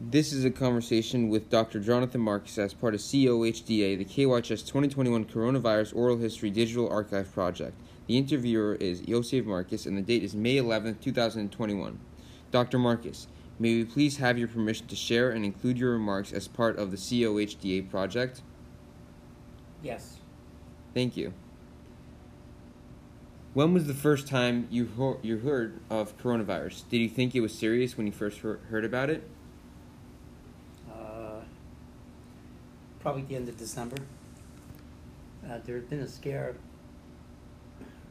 This is a conversation with Dr. Jonathan Marcus as part of COHDA, the KYHS 2021 Coronavirus Oral History Digital Archive Project. The interviewer is Yosef Marcus, and the date is May 11, 2021. Dr. Marcus, may we please have your permission to share and include your remarks as part of the COHDA project? Yes. Thank you. When was the first time you, ho- you heard of coronavirus? Did you think it was serious when you first he- heard about it? Uh, probably the end of December. Uh, there had been a scare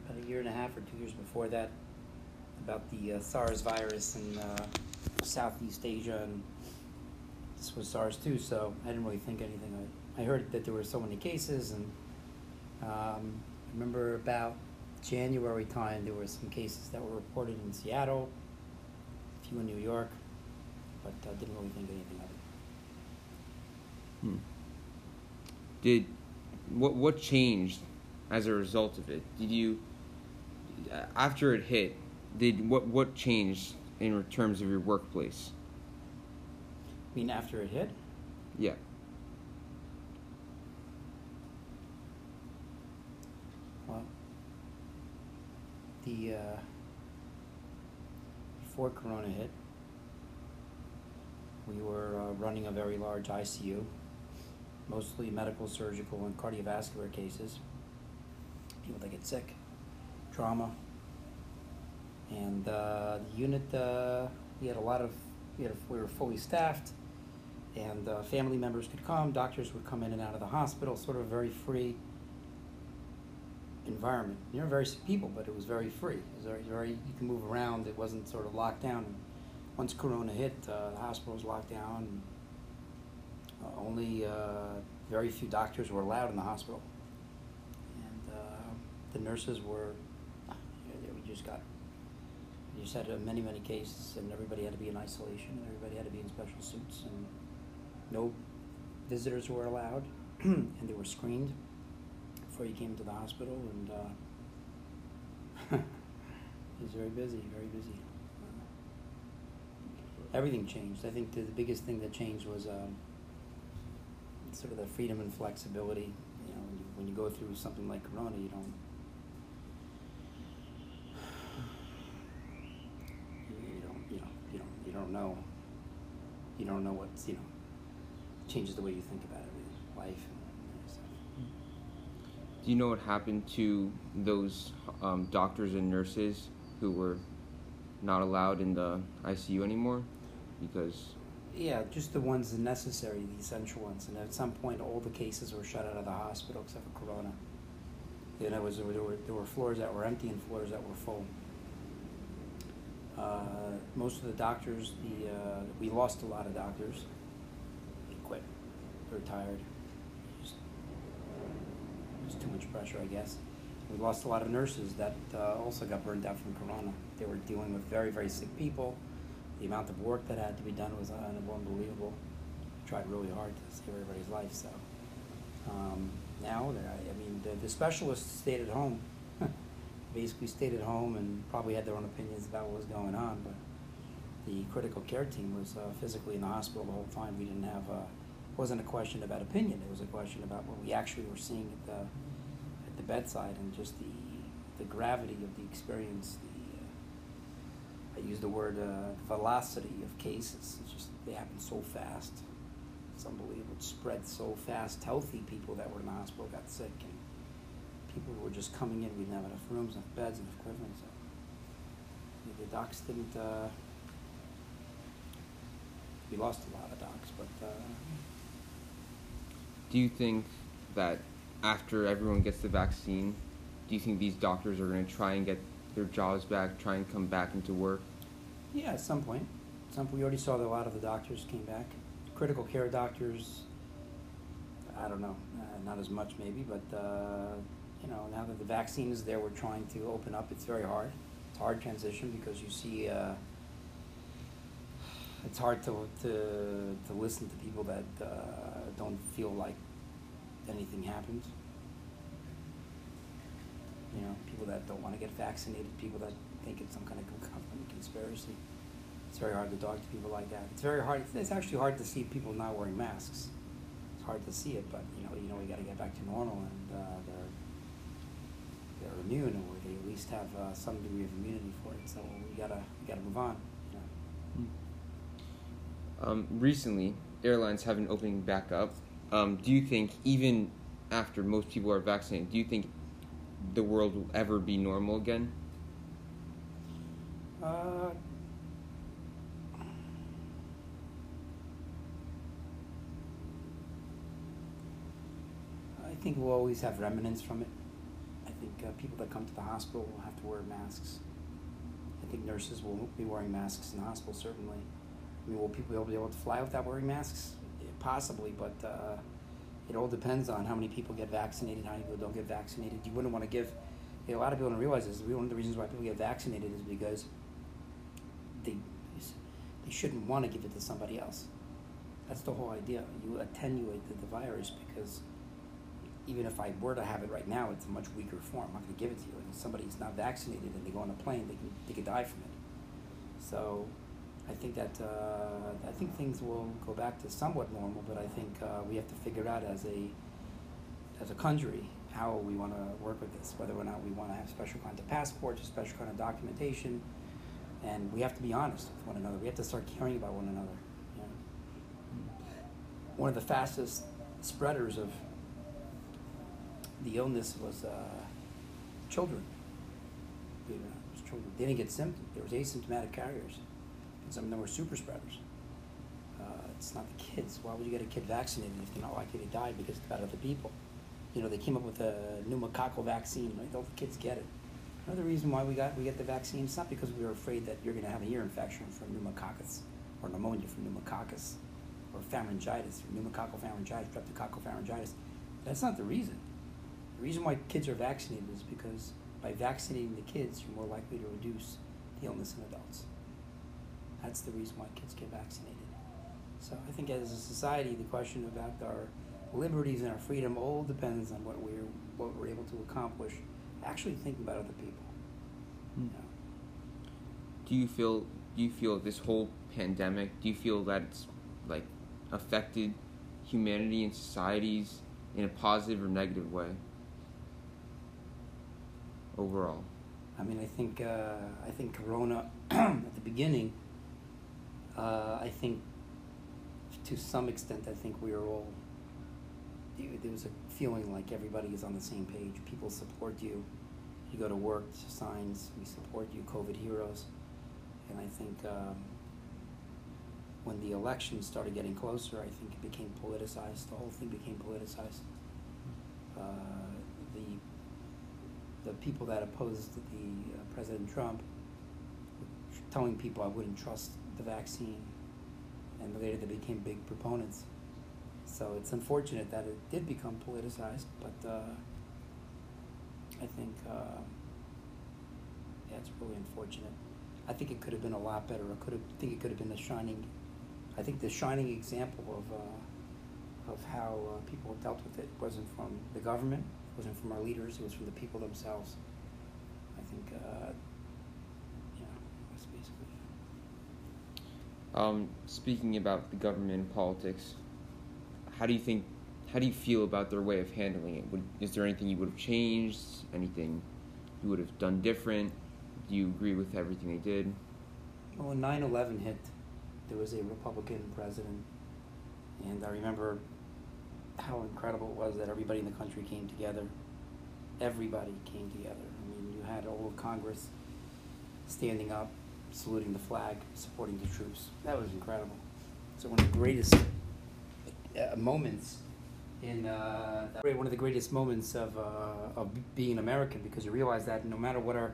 about a year and a half or two years before that about the uh, SARS virus in uh, Southeast Asia, and this was SARS too, so I didn't really think anything of it. I heard that there were so many cases, and um, I remember about January time there were some cases that were reported in Seattle, a few in New York, but uh, didn't really think anything of it. Hmm. Did what what changed as a result of it? Did you after it hit? Did what what changed in terms of your workplace? I mean, after it hit, Yeah. well, the uh, before Corona hit, we were uh, running a very large ICU, mostly medical, surgical, and cardiovascular cases. People that get sick, trauma, and uh, the unit uh, we had a lot of we had a, we were fully staffed, and uh, family members could come. Doctors would come in and out of the hospital, sort of a very free environment. You know, very people, but it was very free. It was very, very you can move around. It wasn't sort of locked down. Once Corona hit, uh, the hospital was locked down. Uh, only uh, very few doctors were allowed in the hospital, and uh, the nurses were. We just got. We just had many, many cases, and everybody had to be in isolation, and everybody had to be in special suits, and no visitors were allowed, and they were screened before you came to the hospital, and uh, it was very busy, very busy. Uh, everything changed. I think the, the biggest thing that changed was um, sort of the freedom and flexibility. You know, when you, when you go through something like Corona, you don't. You don't, you know, you don't, you don't know. You don't know what's, you know, changes the way you think about everything, life, and stuff. Do you know what happened to those um, doctors and nurses who were not allowed in the ICU anymore? Because Yeah, just the ones necessary, the essential ones. And at some point, all the cases were shut out of the hospital except for Corona. You know, was, there, were, there were floors that were empty and floors that were full. Uh, most of the doctors, the uh, we lost a lot of doctors. They quit, they retired. Just, just too much pressure, I guess. We lost a lot of nurses that uh, also got burned out from Corona. They were dealing with very, very sick people. The amount of work that had to be done was uh, unbelievable. Tried really hard to save everybody's life. So um, now, I I mean, the, the specialists stayed at home. Basically, stayed at home and probably had their own opinions about what was going on. But the critical care team was uh, physically in the hospital the whole time. We didn't have a, wasn't a question about opinion. It was a question about what we actually were seeing at the at the bedside and just the the gravity of the experience. I use the word uh, velocity of cases. It's just they happen so fast. It's unbelievable. It spread so fast. Healthy people that were in the hospital got sick, and people were just coming in. We didn't have enough rooms, enough beds, enough equipment. So the docs didn't. Uh, we lost a lot of docs, but uh, do you think that after everyone gets the vaccine, do you think these doctors are going to try and get their jobs back, try and come back into work? Yeah, at some point. Some we already saw that a lot of the doctors came back. Critical care doctors, I don't know, uh, not as much maybe, but uh, you know, now that the vaccine is there, we're trying to open up. It's very hard. It's a hard transition because you see, uh, it's hard to to to listen to people that uh, don't feel like anything happened. You know, people that don't want to get vaccinated, people that think it's some kind of conspiracy. It's very hard to talk to people like that. It's very hard. It's, actually hard to see people not wearing masks. It's hard to see it, but you know, you know, we got to get back to normal, and uh, they're they're immune, or they at least have uh, some degree of immunity for it. So we gotta we gotta move on. You know. Um, recently, airlines have been opening back up. Um, do you think, even after most people are vaccinated, do you think the world will ever be normal again? Uh, I think we'll always have remnants from it. I think uh, people that come to the hospital will have to wear masks. I think nurses will be wearing masks in the hospital, certainly. I mean, will people be able to fly without wearing masks? Possibly, but uh, it all depends on how many people get vaccinated, how many people don't get vaccinated. You wouldn't want to give. You know, a lot of people don't realize this. One of the reasons why people get vaccinated is because they they shouldn't want to give it to somebody else. That's the whole idea. You attenuate the, the virus because even if I were to have it right now, it's a much weaker form. I'm not going to give it to you. And if somebody's not vaccinated and they go on a plane, they can they could die from it. So I think that uh, I think things will go back to somewhat normal, but I think uh, we have to figure out as a as a country how we want to work with this, whether or not we want to have special kind of passports, special kind of documentation, and we have to be honest with one another. We have to start caring about one another. You know? One of the fastest spreaders of the illness was uh, children. Not, it was children. They didn't get symptoms. There was asymptomatic carriers, some of them were super spreaders. Uh, it's not the kids. Why would you get a kid vaccinated if they're not likely to die because it's about other people? You know, they came up with a pneumococcal vaccine. Right? Don't the kids get it? Another reason why we got we get the vaccine is not because we were afraid that you're going to have an ear infection from pneumococcus or pneumonia from pneumococcus or pharyngitis, or pneumococcal pharyngitis, streptococcal pharyngitis. That's not the reason. The reason why kids are vaccinated is because by vaccinating the kids, you're more likely to reduce the illness in adults. That's the reason why kids get vaccinated. So I think as a society, the question about our liberties and our freedom all depends on what we're what we're able to accomplish. Actually, thinking about other people. Hmm. You know. Do you feel do you feel this whole pandemic? Do you feel that it's like affected humanity and societies in a positive or negative way? Overall, I mean, I think uh, I think Corona at the beginning. Uh, I think to some extent, I think we were all. There was a feeling like everybody is on the same page. People support you. You go to work, signs, we support you, COVID heroes. And I think um, when the election started getting closer, I think it became politicized. The whole thing became politicized. Uh, the the people that opposed the uh, President Trump telling people I wouldn't trust the vaccine, and later they became big proponents. So it's unfortunate that it did become politicized, but uh, I think uh, yeah, it's really unfortunate. I think it could have been a lot better. I could have think it could have been a shining. I think the shining example of uh, of how uh, people dealt with it wasn't from the government, it wasn't from our leaders, it was from the people themselves. I think, uh, yeah, that's basically it. Um, speaking about the government and politics, how do you think? How do you feel about their way of handling it? Would, is there anything you would have changed? Anything you would have done different? Do you agree with everything they did? Well, when 9 11 hit, there was a Republican president, and I remember how incredible it was that everybody in the country came together. Everybody came together. I mean, you had all of Congress standing up, saluting the flag, supporting the troops. That was incredible. So, one of the greatest uh, moments in uh, that- one of the greatest moments of, uh, of being American because you realize that no matter what our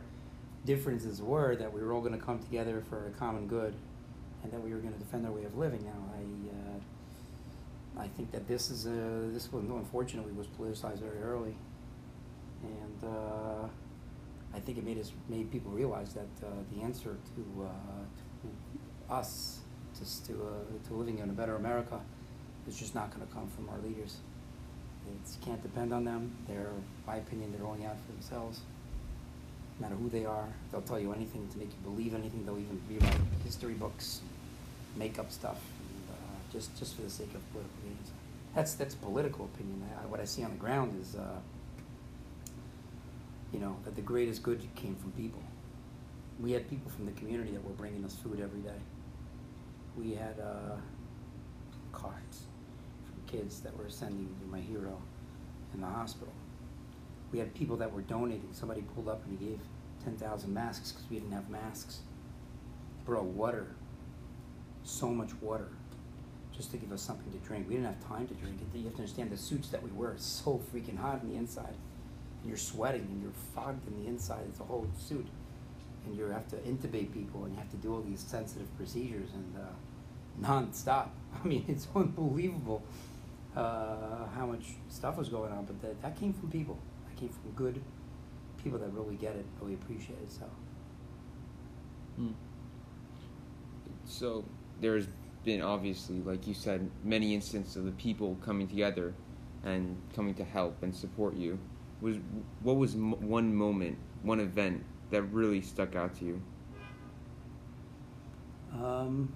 differences were, that we were all going to come together for a common good, and that we were going to defend our way of living. Now, I uh, I think that this is a, this was unfortunately was politicized very early, and uh, I think it made us made people realize that uh, the answer to, uh, to us to to, uh, to living in a better America is just not going to come from our leaders. It's can't depend on them. They're, my opinion, they're only out for themselves. no matter who they are. They'll tell you anything to make you believe anything. They'll even rewrite history books, make up stuff, and, uh, just just for the sake of political gains. That's that's political opinion. I, what I see on the ground is, uh, you know, that the greatest good came from people. We had people from the community that were bringing us food every day. We had uh, cards from kids that were sending to my hero in the hospital. We had people that were donating. Somebody pulled up and he gave 10,000 masks because we didn't have masks. Bro, water. So much water just to give us something to drink. We didn't have time to drink it. You have to understand the suits that we wear are so freaking hot on the inside. You're sweating and you're fogged in the inside. It's a whole suit. And you have to intubate people and you have to do all these sensitive procedures and uh, non-stop. I mean, it's unbelievable uh, how much stuff was going on. But that, that came from people. That came from good people that really get it, really appreciate it. So. Hmm. So there's been obviously, like you said, many instances of the people coming together and coming to help and support you. Was what was one moment, one event that really stuck out to you? Um,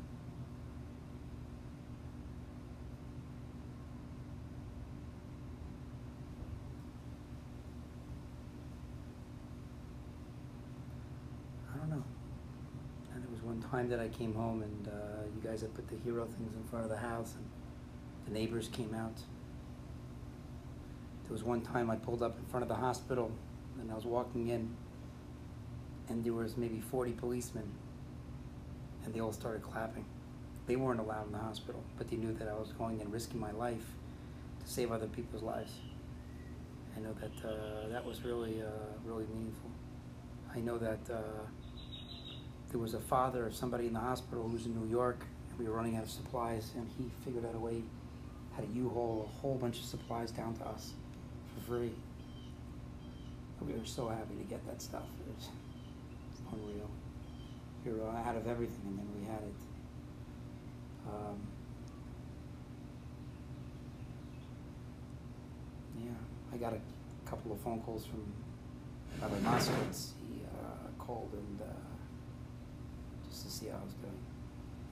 I don't know. And there was one time that I came home and uh, you guys had put the hero things in front of the house and the neighbors came out. There was one time I pulled up in front of the hospital and I was walking in and there was maybe 40 policemen and they all started clapping. They weren't allowed in the hospital, but they knew that I was going and risking my life to save other people's lives. I know that uh, that was really, uh, really meaningful. I know that uh, there was a father of somebody in the hospital who was in New York, and we were running out of supplies, and he figured out a way, had a U-Haul, a whole bunch of supplies down to us for free. We were so happy to get that stuff. It was unreal. We were out of everything, and then we had it. Um, yeah, I got a couple of phone calls from Rabbi Moskowitz. He uh, called and uh, just to see how I was doing.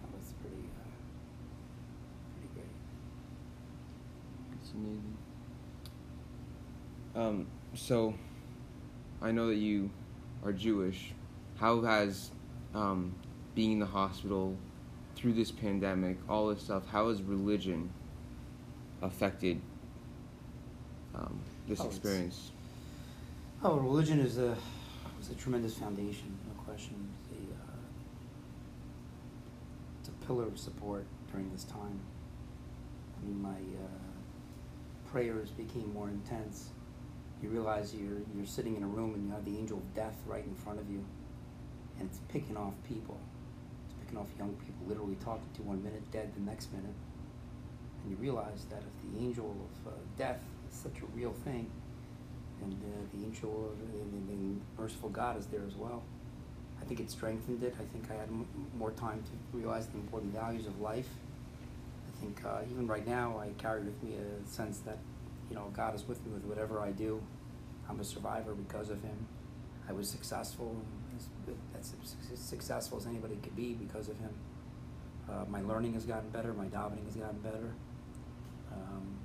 That was pretty, uh, pretty great. It's amazing. Um, so, I know that you are Jewish. How has um, being in the hospital through this pandemic, all this stuff, how has religion affected um, this Oh, experience? Oh, religion is a is a tremendous foundation, no question. It's a, uh, it's a pillar of support during this time. I mean, my uh, prayers became more intense. You realize you're you're sitting in a room and you have the angel of death right in front of you, and it's picking off people. It's picking off young people, literally talking to one minute, dead the next minute. And you realize that if the angel of uh, death is such a real thing, and uh, the angel of and, and the merciful God is there as well. I think it strengthened it. I think I had m- more time to realize the important values of life. I think uh, even right now, I carry with me a sense that you know God is with me with whatever I do. I'm a survivor because of Him. I was successful, as, as as successful as anybody could be because of Him. Uh, my learning has gotten better. My davening has gotten better. Um,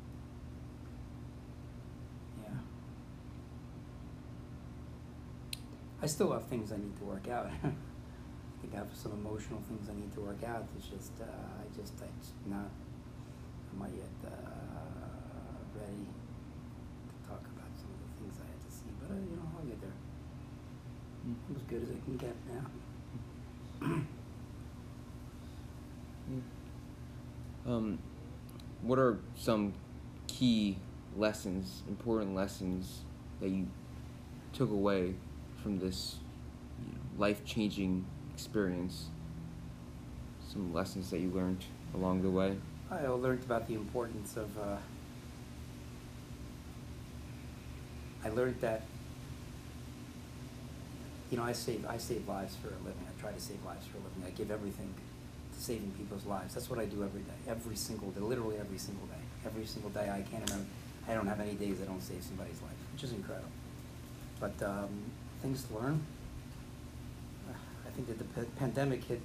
yeah. I still have things I need to work out. I think I have some emotional things I need to work out. It's just, uh, I just, I just not, I'm not yet uh, ready to talk about some of the things I had to see. But, uh, you know, I'll get there. I'm as good as I can get now. Um, what are some key lessons, important lessons that you took away from this you know, life-changing experience? Some lessons that you learned along the way. I learned about the importance of. Uh, I learned that. You know, I save I save lives for a living. I try to save lives for a living. I give everything to saving people's lives. That's what I do every day, every single day, literally every single day, every single day. I can't remember. I don't have any days I don't save somebody's life, which is incredible. But um, things to learn. I think that the pa- pandemic hit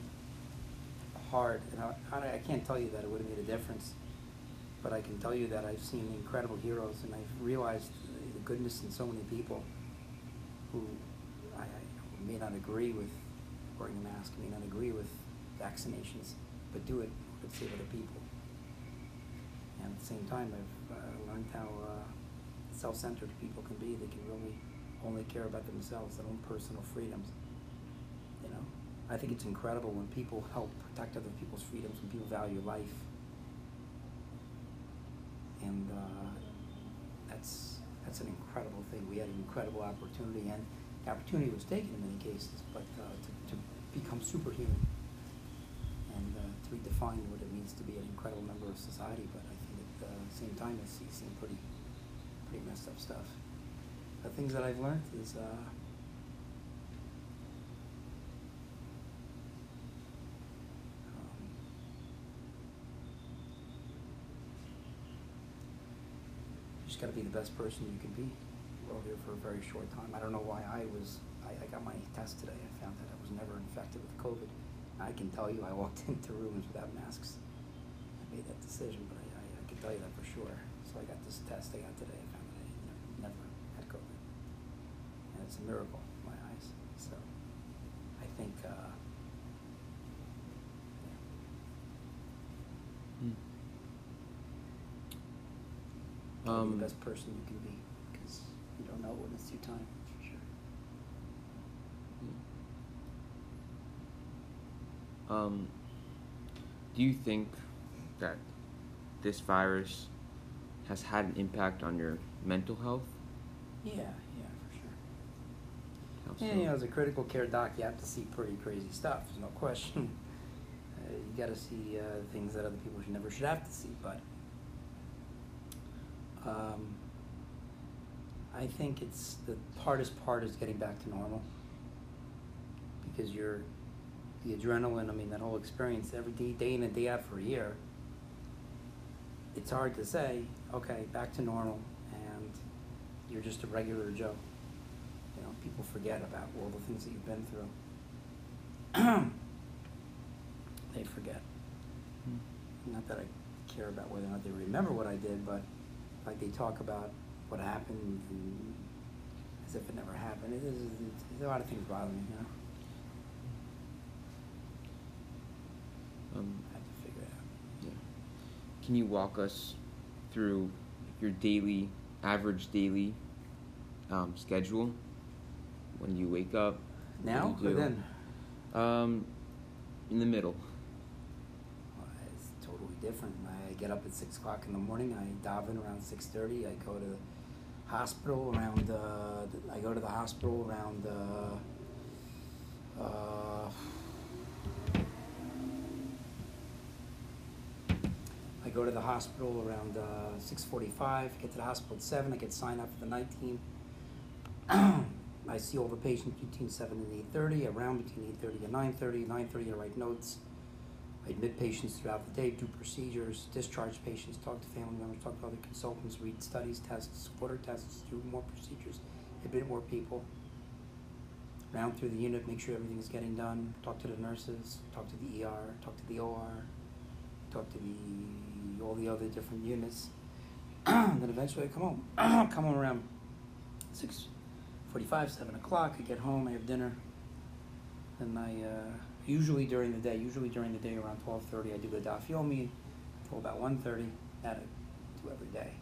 hard, and I, I can't tell you that it would have made a difference, but I can tell you that I've seen incredible heroes, and I've realized goodness in so many people who I, I may not agree with wearing a mask, may not agree with vaccinations, but do it to save other people. And at the same time, I've uh, learned how uh, self-centered people can be. They can really only care about themselves, their own personal freedoms. You know, I think it's incredible when people help protect other people's freedoms, when people value life. And uh, that's that's an incredible thing. We had an incredible opportunity, and the opportunity was taken in many cases, but uh, to, to become superhuman and uh, to redefine what it means to be an incredible member of society. But I think at the same time, I see some pretty pretty messed up stuff. The things that I've learned is. Uh, um, you just got to be the best person you can be. We're all here for a very short time. I don't know why I was. I, I got my test today. I found that I was never infected with COVID. I can tell you, I walked into rooms without masks. I made that decision, but I, I, I can tell you that for sure. So I got this test I got today. I found that I never, never had COVID, and it's a miracle in my eyes. So I think. Uh, yeah. Hmm. Gotta Um, the best person you can be because you don't know when it's your time for sure. Um, do you think that this virus has had an impact on your mental health? Yeah, yeah, for sure. How Yeah, so? you know, as a critical care doc, you have to see pretty crazy stuff. There's no question. uh, you got to see uh, things that other people should never should have to see. But um, I think it's the hardest part is getting back to normal because you're the adrenaline. I mean, that whole experience every day, day in and day out for a year. It's hard to say, okay, back to normal, and you're just a regular Joe. You know, people forget about all the things that you've been through. they forget. Hmm. Not that I care about whether or not they remember what I did, but like they talk about what happened and as if it never happened. It is, it's, a lot of things bother me, you know. Um, I have to figure it out. yeah. Can you walk us through your daily, average daily um, schedule? When you wake up? Now or then? Um, in the middle. Different. I get up at six o'clock in the morning. I daven around six thirty. I go to hospital around. Uh, I go to the hospital around. Uh, uh, I go to the hospital around uh, six forty-five. Get to the hospital at seven. I get signed up for the night team. I see all the patients between seven and eight thirty. Around between eight thirty and nine thirty. Nine thirty, I write notes. Admit patients throughout the day, do procedures, discharge patients, talk to family members, talk to other consultants, read studies, tests, water tests, do more procedures, admit more people. Round through the unit, make sure everything's getting done, talk to the nurses, talk to the ER, talk to the OR, talk to the all the other different units. then eventually I come home. come home around six forty-five, seven o'clock. I get home, I have dinner. Then I uh, usually during the day, usually during the day around twelve thirty, I do the daf yomi until about one thirty. That I do every day.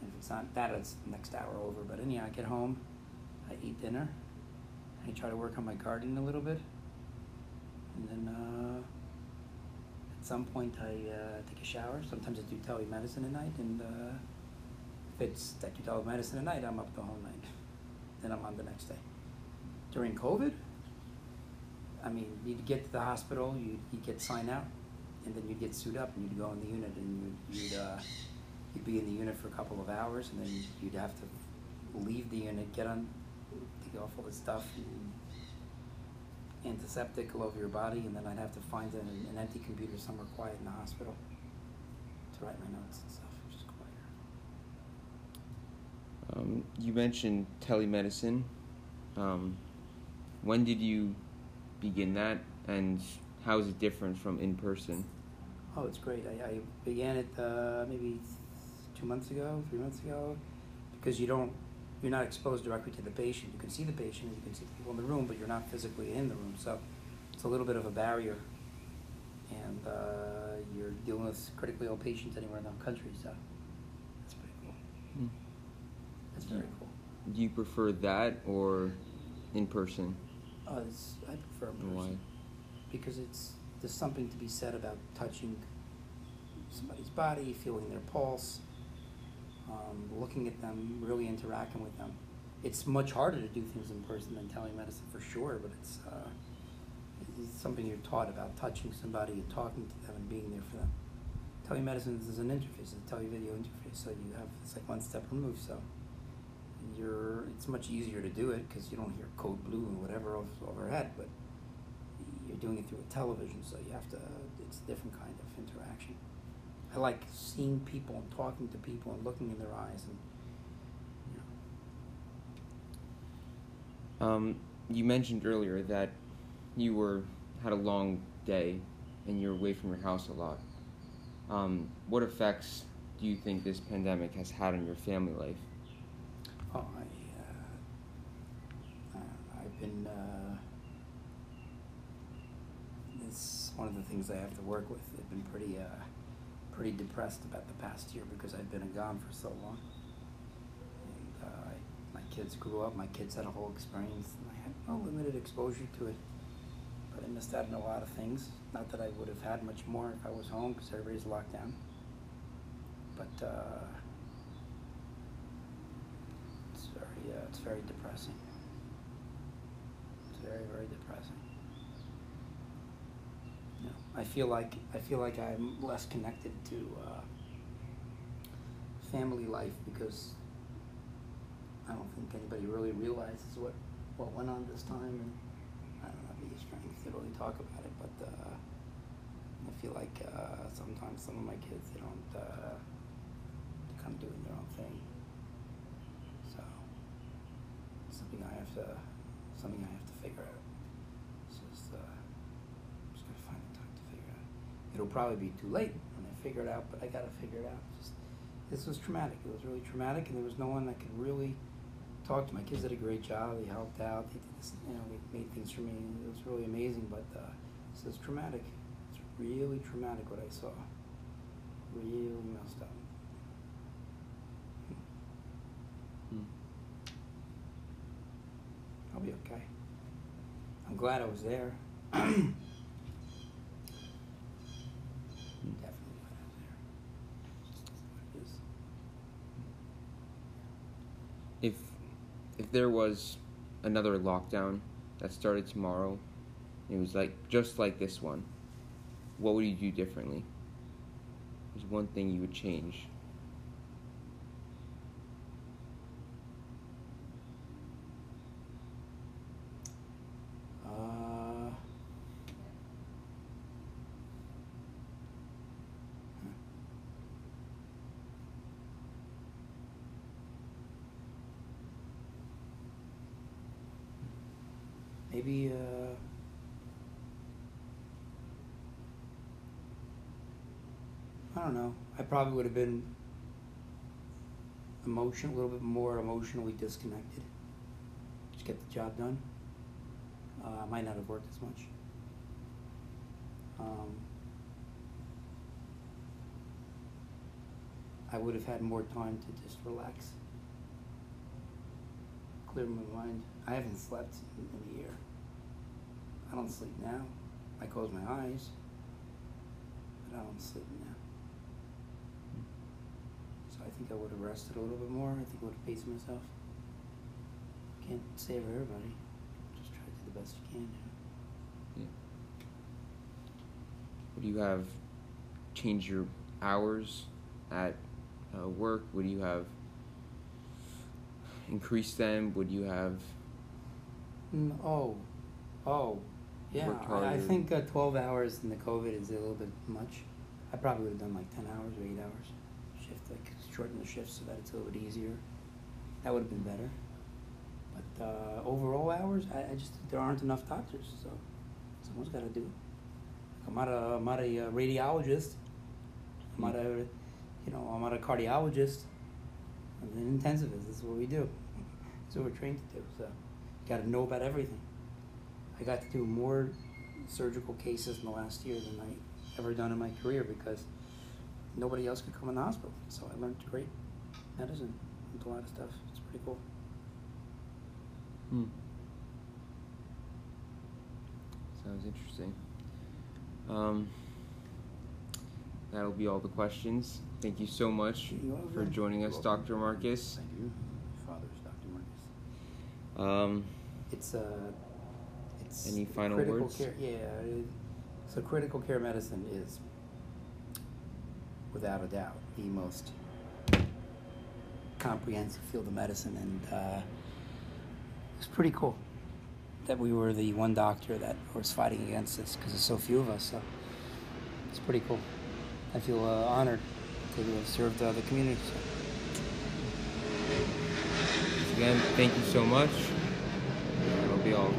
And if it's not that, it's the next hour over. But anyhow, I get home, I eat dinner, I try to work on my garden a little bit, and then uh, at some point I uh, take a shower. Sometimes I do telemedicine at night, and uh, if it's that do telemedicine at night, I'm up the whole night. Then I'm on the next day. During COVID, I mean, you'd get to the hospital, you'd, you'd get signed out, and then you'd get suited up and you'd go in the unit and you'd, you'd, uh, you'd be in the unit for a couple of hours and then you'd have to leave the unit, get on, take off all the stuff, antiseptic all over your body, and then I'd have to find an, an empty computer somewhere quiet in the hospital to write my notes and stuff, is quieter. Um, you mentioned telemedicine. Um, when did you begin that, and how is it different from in person? Oh, it's great. I, I began it uh, maybe two months ago, three months ago, because you don't, you're not exposed directly to the patient. You can see the patient, and you can see people in the room, but you're not physically in the room. So it's a little bit of a barrier, and uh, you're dealing with critically ill patients anywhere in the country. So that's pretty cool. Hmm. That's very cool. Do you prefer that or in person? Oh, it's, I prefer in And why? person because it's there's something to be said about touching somebody's body, feeling their pulse, um, looking at them, really interacting with them. It's much harder to do things in person than telemedicine for sure, but it's, uh, it's something you're taught about touching somebody and talking to them and being there for them. Telemedicine is an interface, it's a televideo interface, so you have it's like one step removed. So you're it's much easier to do it because you don't hear code blue and whatever overhead, but you're doing it through a television, so you have to. It's a different kind of interaction. I like seeing people and talking to people and looking in their eyes and you know. Um, you mentioned earlier that you were had a long day and you're away from your house a lot. Um, what effects do you think this pandemic has had on your family life? I, uh, uh, I've been. Uh, it's one of the things I have to work with. I've been pretty, uh, pretty depressed about the past year because I've been gone for so long. And uh, my kids grew up. My kids had a whole experience, and I had no limited exposure to it. But I missed out on a lot of things. Not that I would have had much more if I was home because everybody's locked down. But. Uh, uh, it's very depressing. It's very, very depressing. Know, I feel like I feel like I'm less connected to uh, family life because I don't think anybody really realizes what what went on this time, and I don't have the strength to really talk about it. But uh, I feel like uh, sometimes some of my kids they don't uh, they're kind of doing their own thing. So it's something I have to something I have to figure out. It's just uh, just gotta find the time to figure it out. It'll probably be too late when I figure it out, but I gotta figure it out. Just this was traumatic. It was really traumatic, and there was no one that could really talk to. My kids did a great job. They helped out. They did this, you know, they made things for me. It was really amazing. But uh, this is traumatic. It's really traumatic what I saw. Really messed up. Hmm. I'll be okay. I'm glad I was there. Definitely. If if there was another lockdown that started tomorrow, it was like just like this one, what would you do differently? There's one thing you would change. Uh, hmm. Maybe uh, I don't know. I probably would have been emotion a little bit more emotionally disconnected. Just get the job done. Uh, I might not have worked as much. Um, I would have had more time to just relax, clear my mind. I haven't slept in, in a year. I don't sleep now. I close my eyes, but I don't sleep now. Think I would have rested a little bit more. I think I would have paced myself. Can't save everybody. Just try to do the best you can. Know? Would you have changed your hours at uh, work? Would you have increased them? Would you have Mm, oh, oh, yeah. I, I think uh, 12 hours in the COVID is a little bit much. I probably would have done like 10 hours or 8 hours shift, like shorten the shift so that it's a little bit easier. That would have been better. But uh, overall hours, I, I just there aren't enough doctors, so someone's got to do it. I'm not a I'm not a uh, radiologist. I'm not a you know I'm not a cardiologist. I'm an intensivist. Is what we do. This is what we're trained to do. So you got to know about everything. I got to do more surgical cases in the last year than I ever done in my career because nobody else could come in the hospital. So I learned great medicine. Learned a lot of stuff. It's pretty cool. Hmm. Sounds interesting. Um, that'll be all the questions. Thank you so much for joining us. Dr. Marcus. Thank you. Father's Dr. Marcus. Um, It's uh, it's Any final critical words? Care, yeah, so critical care medicine is, without a doubt, the most comprehensive field of medicine, and uh, it's pretty cool that we were the one doctor that was fighting against this because there's so few of us. So it's pretty cool. I feel uh, honored to have served uh, the community. So. again, thank you so much. That'll be all.